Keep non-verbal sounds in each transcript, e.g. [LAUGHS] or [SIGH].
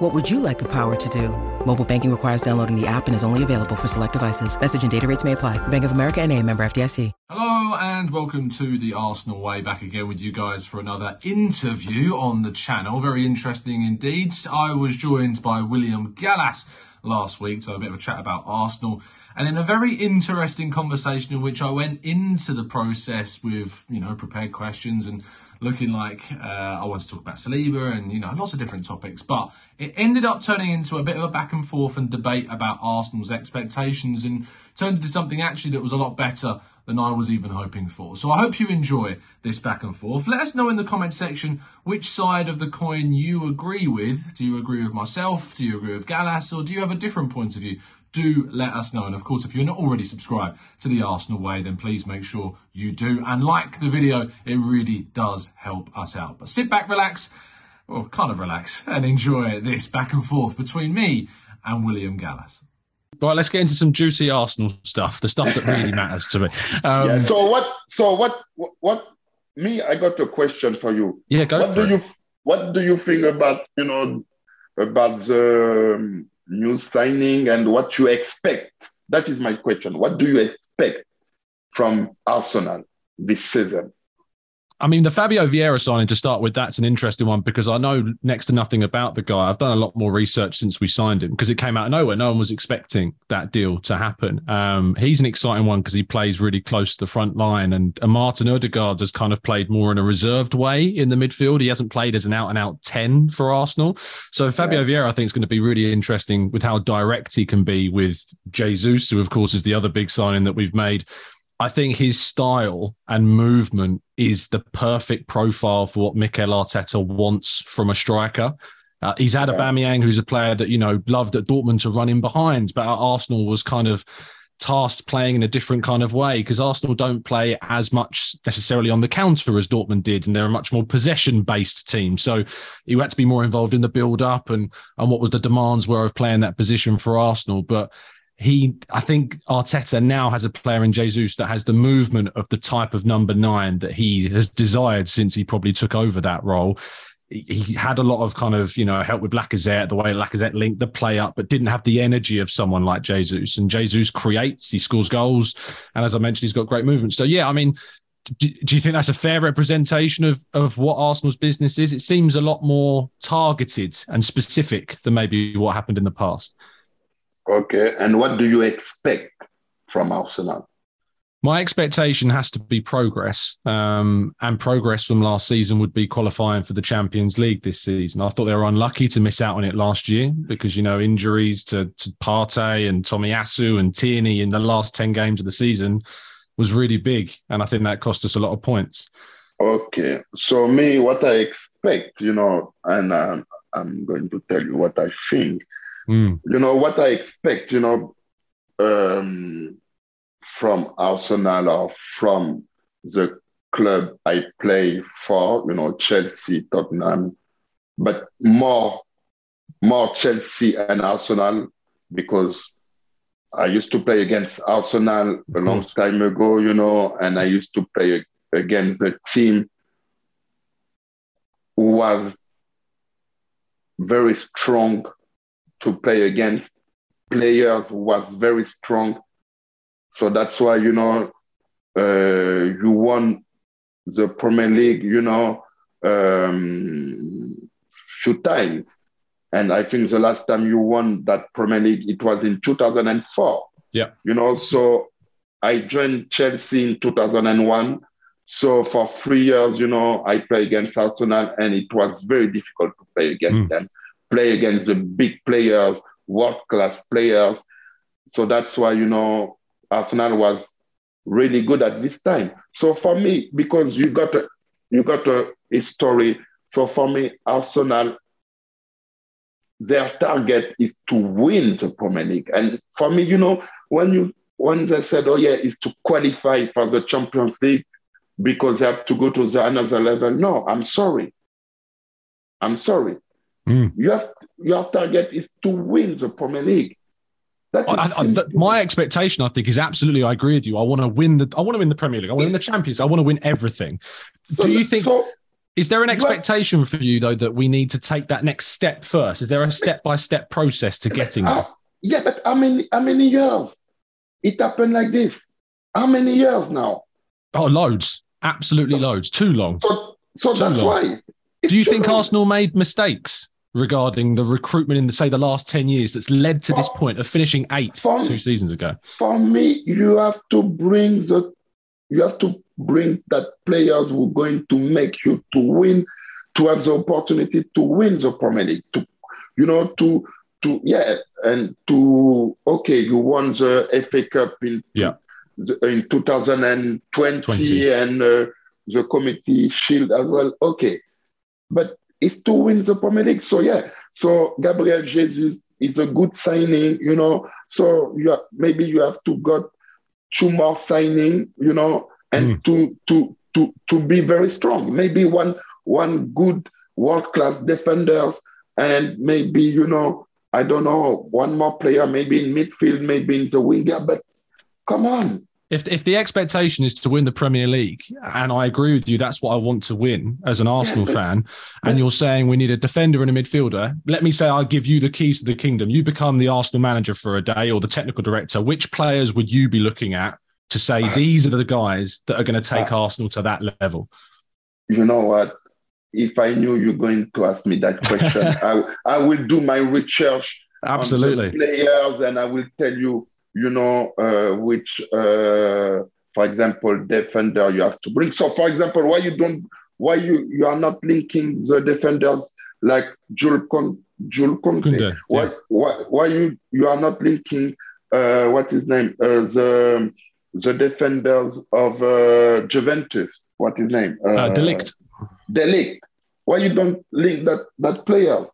What would you like the power to do? Mobile banking requires downloading the app and is only available for select devices. Message and data rates may apply. Bank of America and a member FDIC. Hello and welcome to the Arsenal Way. Back again with you guys for another interview on the channel. Very interesting indeed. I was joined by William Gallas last week to have a bit of a chat about Arsenal. And in a very interesting conversation in which I went into the process with, you know, prepared questions and looking like uh, I wanted to talk about Saliba and, you know, lots of different topics. But it ended up turning into a bit of a back and forth and debate about Arsenal's expectations and turned into something actually that was a lot better than I was even hoping for. So I hope you enjoy this back and forth. Let us know in the comment section which side of the coin you agree with. Do you agree with myself? Do you agree with Gallas? Or do you have a different point of view? Do let us know. And of course, if you're not already subscribed to the Arsenal Way, then please make sure you do. And like the video, it really does help us out. But sit back, relax, or kind of relax, and enjoy this back and forth between me and William Gallas. Right, let's get into some juicy Arsenal stuff, the stuff that really matters to me. [LAUGHS] Um, yeah, so what? So what? What? Me, I got a question for you. Yeah, go what for do it. you What do you think about you know about the um, new signing and what you expect? That is my question. What do you expect from Arsenal this season? I mean, the Fabio Vieira signing to start with, that's an interesting one because I know next to nothing about the guy. I've done a lot more research since we signed him because it came out of nowhere. No one was expecting that deal to happen. Um, he's an exciting one because he plays really close to the front line. And, and Martin Odegaard has kind of played more in a reserved way in the midfield. He hasn't played as an out and out 10 for Arsenal. So Fabio Vieira, I think, is going to be really interesting with how direct he can be with Jesus, who, of course, is the other big signing that we've made. I think his style and movement is the perfect profile for what Mikel Arteta wants from a striker. Uh, he's had a Aubameyang, who's a player that you know loved at Dortmund to run in behind, but Arsenal was kind of tasked playing in a different kind of way because Arsenal don't play as much necessarily on the counter as Dortmund did, and they're a much more possession-based team. So you had to be more involved in the build-up and and what was the demands were of playing that position for Arsenal, but he, I think Arteta now has a player in Jesus that has the movement of the type of number nine that he has desired since he probably took over that role. He had a lot of kind of, you know, help with Lacazette, the way Lacazette linked the play up, but didn't have the energy of someone like Jesus. And Jesus creates, he scores goals. And as I mentioned, he's got great movement. So, yeah, I mean, do, do, you think that's a fair representation of, of what Arsenal's business is? It seems a lot more targeted and specific than maybe what happened in the past. Okay. And what do you expect from Arsenal? My expectation has to be progress, um, and progress from last season would be qualifying for the Champions League this season. I thought they were unlucky to miss out on it last year because you know injuries to, to Partey and Tomiyasu and Tierney in the last ten games of the season was really big, and I think that cost us a lot of points. Okay, so me, what I expect, you know, and um, I'm going to tell you what I think. Mm. You know what I expect, you know, um, from Arsenal or from the club I play for, you know, Chelsea, Tottenham, but more, more Chelsea and Arsenal because I used to play against Arsenal a long time ago, you know, and I used to play against the team who was very strong to play against players who was very strong. So that's why, you know, uh, you won the Premier League, you know, um, few times. And I think the last time you won that Premier League, it was in 2004. Yeah. You know, so I joined Chelsea in 2001. So for three years, you know, I played against Arsenal and it was very difficult to play against mm. them play against the big players, world class players. So that's why, you know, Arsenal was really good at this time. So for me, because you got a, you got a, story. So for me, Arsenal, their target is to win the Premier League. And for me, you know, when you when they said, "Oh yeah, is to qualify for the Champions League because they have to go to the another level." No, I'm sorry. I'm sorry. Mm. You have your target is to win the Premier League. I, I, my expectation, I think, is absolutely. I agree with you. I want to win the. I want to win the Premier League. I want to win the Champions. I want to win everything. So, Do you think? So, is there an expectation for you though that we need to take that next step first? Is there a step by step process to getting there? Yeah, but how many how many years it happened like this? How many years now? Oh, loads, absolutely so, loads. Too long. So, so Too that's long. why. Do you think long. Arsenal made mistakes? Regarding the recruitment in the say the last 10 years that's led to this point of finishing eighth for, two seasons ago? for me you have to bring the you have to bring that players who are going to make you to win to have the opportunity to win the Premier League to you know to to yeah and to okay you won the FA Cup in yeah. in 2020 20. and uh, the Community Shield as well. Okay. But is to win the Premier League. So yeah, so Gabriel Jesus is a good signing, you know. So you have, maybe you have to got two more signing, you know, and mm. to to to to be very strong. Maybe one one good world class defenders, and maybe you know I don't know one more player, maybe in midfield, maybe in the winger. But come on, if if the expectation is to win the Premier League, and I agree with you, that's what I want to win as an Arsenal fan, and you're saying we need a defender and a midfielder. Let me say I give you the keys to the kingdom. You become the Arsenal manager for a day or the technical director. Which players would you be looking at to say these are the guys that are going to take uh, Arsenal to that level? You know what? If I knew you're going to ask me that question, [LAUGHS] I, I will do my research Absolutely. players and I will tell you you know, uh, which, uh, for example, defender you have to bring. So, for example, why you don't, why you you are not linking the defenders like Jules Con, Jules Conte? Koundé, why, yeah. why why you you are not linking uh, what is name uh, the the defenders of uh, Juventus? What is name? Uh, de Ligt. De Ligt. Why you don't link that that player?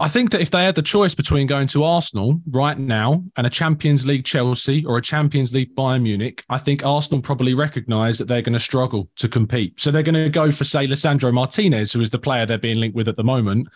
I think that if they had the choice between going to Arsenal right now and a Champions League Chelsea or a Champions League Bayern Munich, I think Arsenal probably recognise that they're going to struggle to compete. So they're going to go for, say, Lisandro Martinez, who is the player they're being linked with at the moment,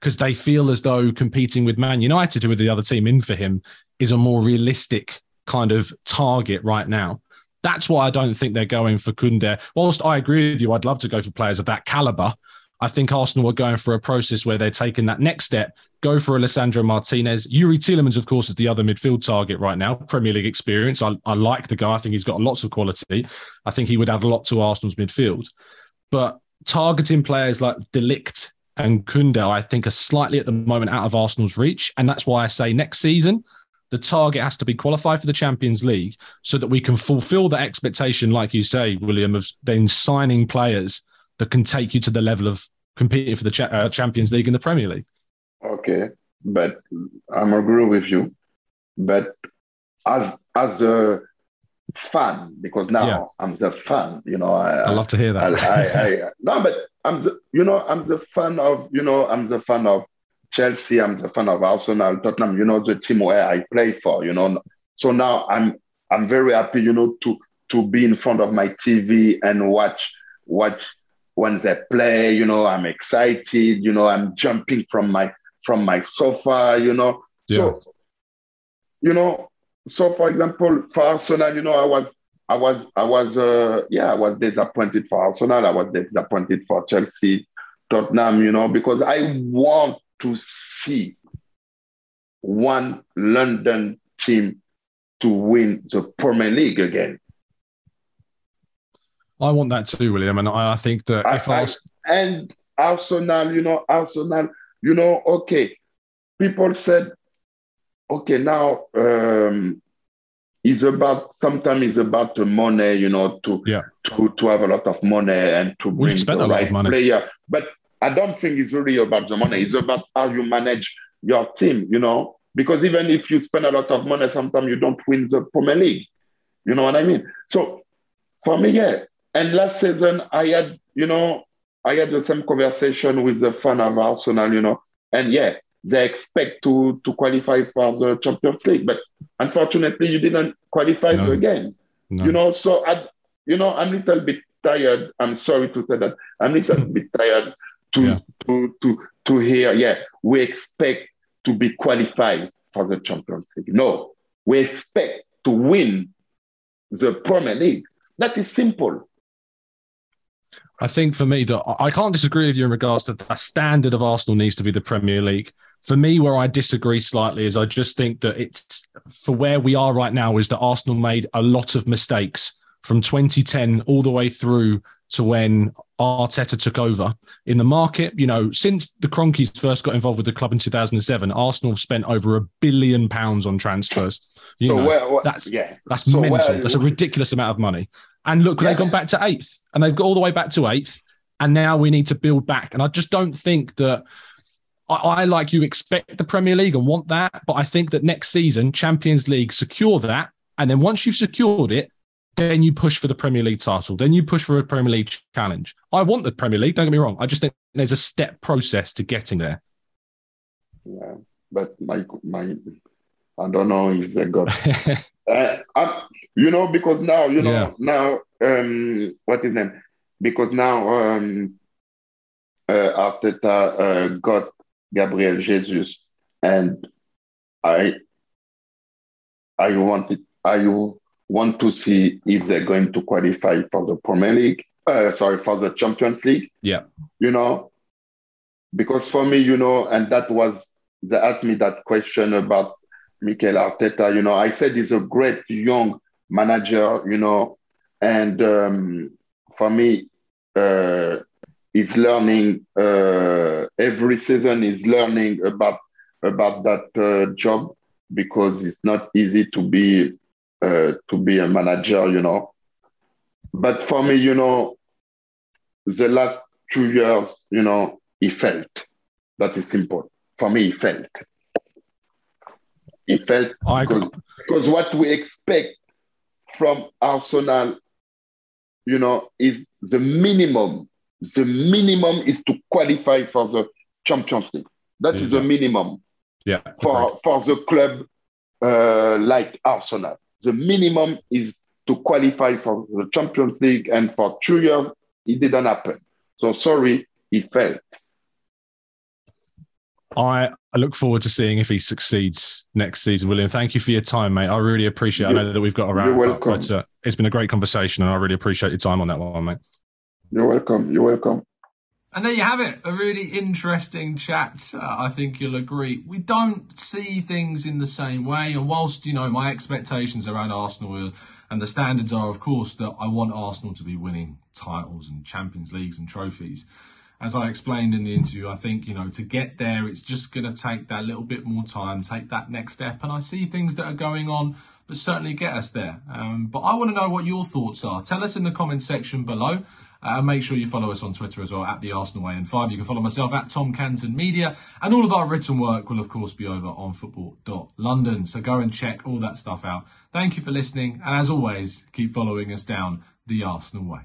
because they feel as though competing with Man United, who are the other team in for him, is a more realistic kind of target right now. That's why I don't think they're going for Koundé. Whilst I agree with you, I'd love to go for players of that caliber. I think Arsenal are going for a process where they're taking that next step, go for Lisandro Martinez. Yuri Tielemans, of course, is the other midfield target right now, Premier League experience. I, I like the guy. I think he's got lots of quality. I think he would add a lot to Arsenal's midfield. But targeting players like De Ligt and Koundé, I think, are slightly at the moment out of Arsenal's reach. And that's why I say next season, the target has to be qualified for the Champions League so that we can fulfill the expectation, like you say, William, of then signing players – that can take you to the level of competing for the cha- uh, Champions League and the Premier League. Okay, but I'm agree with you. But as as a fan, because now yeah. I'm the fan, you know. I, I love to hear that. I, [LAUGHS] I, no, but I'm the you know I'm the fan of you know I'm the fan of Chelsea. I'm the fan of Arsenal, Tottenham. You know the team where I play for. You know, so now I'm I'm very happy. You know to to be in front of my TV and watch watch when they play, you know, I'm excited, you know, I'm jumping from my from my sofa, you know. Yeah. So, you know, so for example, for Arsenal, you know, I was I was I was uh yeah, I was disappointed for Arsenal, I was disappointed for Chelsea, Tottenham, you know, because I want to see one London team to win the Premier League again. I want that too, William, and I, I think that I, if I, I and Arsenal, you know, Arsenal, you know, okay, people said, okay, now um, it's about sometimes it's about the money, you know, to yeah. to to have a lot of money and to bring spent the a right lot of money. player. But I don't think it's really about the money. It's about how you manage your team, you know. Because even if you spend a lot of money, sometimes you don't win the Premier League. You know what I mean? So for me, yeah, and last season, I had, you know, I had the same conversation with the fan of Arsenal, you know, and yeah, they expect to to qualify for the Champions League. But unfortunately, you didn't qualify no. again. No. You know, so I, you know, I'm a little bit tired. I'm sorry to say that. I'm a little [LAUGHS] bit tired to yeah. to to to hear. Yeah, we expect to be qualified for the Champions League. No, we expect to win the Premier League. That is simple. I think for me that I can't disagree with you in regards to the standard of Arsenal needs to be the Premier League. For me, where I disagree slightly is I just think that it's for where we are right now is that Arsenal made a lot of mistakes from 2010 all the way through to when Arteta took over in the market. You know, since the Kroenkes first got involved with the club in 2007, Arsenal have spent over a billion pounds on transfers. You so know, where, where, that's yeah, that's so mental. Where, that's a ridiculous amount of money. And look, yeah. they've gone back to eighth, and they've got all the way back to eighth, and now we need to build back. And I just don't think that. I, I like you expect the Premier League and want that, but I think that next season, Champions League, secure that, and then once you've secured it, then you push for the Premier League title, then you push for a Premier League challenge. I want the Premier League, don't get me wrong. I just think there's a step process to getting there. Yeah, but my my I don't know if they got [LAUGHS] uh, I, you know, because now, you know, yeah. now um what is name? Because now um uh Arteta uh, got Gabriel Jesus and I I wanted I want to see if they're going to qualify for the Premier League, uh, sorry, for the Champions League. Yeah. You know, because for me, you know, and that was, they asked me that question about Mikel Arteta. You know, I said he's a great young manager, you know, and um, for me, uh, he's learning uh, every season. He's learning about about that uh, job because it's not easy to be uh, to be a manager, you know. But for me, you know, the last two years, you know, he felt. That is simple. For me, he felt. He felt because, because what we expect from Arsenal, you know, is the minimum. The minimum is to qualify for the Champions League. That yeah. is the minimum. Yeah. For for the club uh, like Arsenal the minimum is to qualify for the Champions League, and for two years, it didn't happen. So sorry, he failed. I, I look forward to seeing if he succeeds next season, William. Thank you for your time, mate. I really appreciate. it. I know that we've got around. You're welcome. But, uh, it's been a great conversation, and I really appreciate your time on that one, mate. You're welcome. You're welcome. And there you have it, a really interesting chat. Uh, I think you'll agree. We don't see things in the same way. And whilst, you know, my expectations around Arsenal and the standards are, of course, that I want Arsenal to be winning titles and Champions Leagues and trophies. As I explained in the interview, I think, you know, to get there, it's just going to take that little bit more time, take that next step. And I see things that are going on that certainly get us there. Um, but I want to know what your thoughts are. Tell us in the comments section below. Uh, make sure you follow us on Twitter as well at the Arsenal Way and Five. You can follow myself at Tom Canton Media, and all of our written work will of course be over on football.london. So go and check all that stuff out. Thank you for listening, and as always, keep following us down the Arsenal Way.